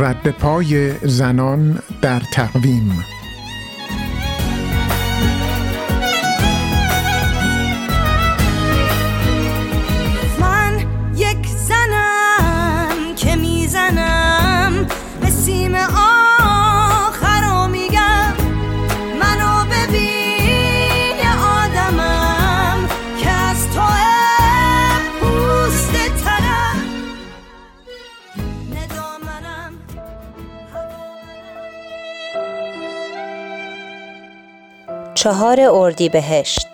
رد پای زنان در تقویم. چهار اردیبهشت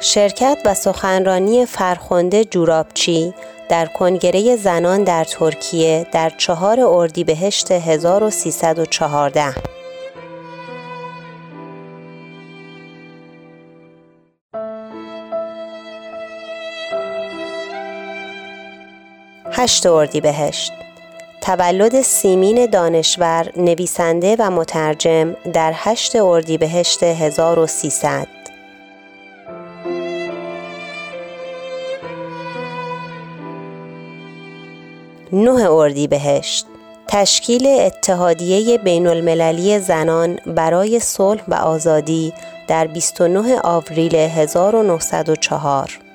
شرکت و سخنرانی فرخنده جورابچی در کنگره زنان در ترکیه در چهار اردیبهشت 1314 هشت اردیبهشت تولد سیمین دانشور نویسنده و مترجم در هشت اردیبهشت 1300 نه اردیبهشت تشکیل اتحادیه بین المللی زنان برای صلح و آزادی در 29 آوریل 1904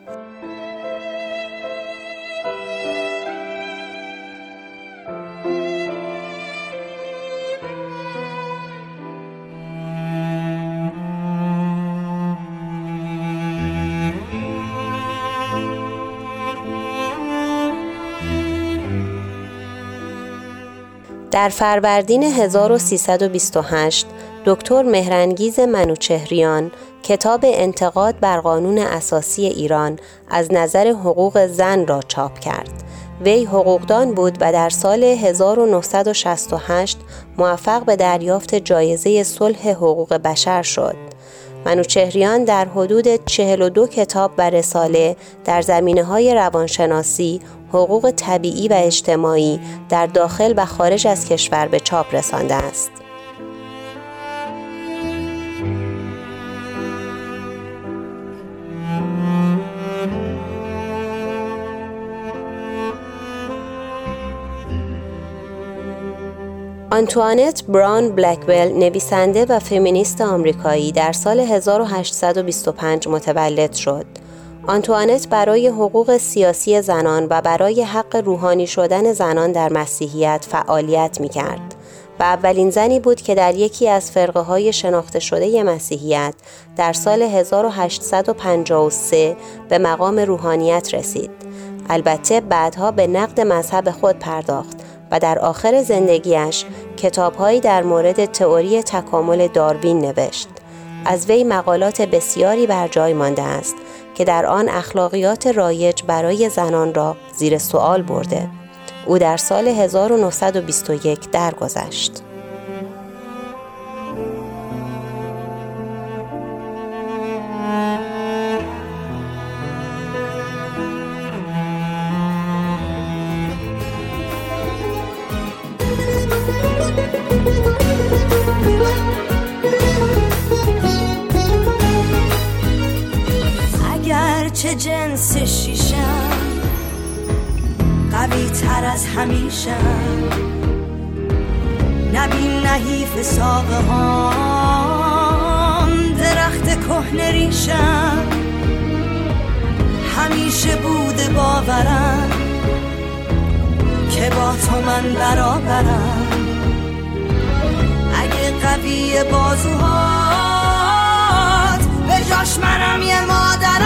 در فروردین 1328 دکتر مهرنگیز منوچهریان کتاب انتقاد بر قانون اساسی ایران از نظر حقوق زن را چاپ کرد. وی حقوقدان بود و در سال 1968 موفق به دریافت جایزه صلح حقوق بشر شد. منوچهریان در حدود 42 کتاب و رساله در زمینه های روانشناسی، حقوق طبیعی و اجتماعی در داخل و خارج از کشور به چاپ رسانده است. آنتوانت بران بلکول نویسنده و فمینیست آمریکایی در سال 1825 متولد شد. آنتوانت برای حقوق سیاسی زنان و برای حق روحانی شدن زنان در مسیحیت فعالیت می کرد و اولین زنی بود که در یکی از فرقه های شناخته شده مسیحیت در سال 1853 به مقام روحانیت رسید. البته بعدها به نقد مذهب خود پرداخت و در آخر زندگیش کتابهایی در مورد تئوری تکامل داروین نوشت. از وی مقالات بسیاری بر جای مانده است که در آن اخلاقیات رایج برای زنان را زیر سوال برده. او در سال 1921 درگذشت. چه جنس شیشم؟ قوی تر از همیشم. نبین نحیف ساقه هام درخت کهن ریشم. همیشه بود باورم که با تو من برابرم. اگه قوی بازوهات به جاش منم یه مادرم.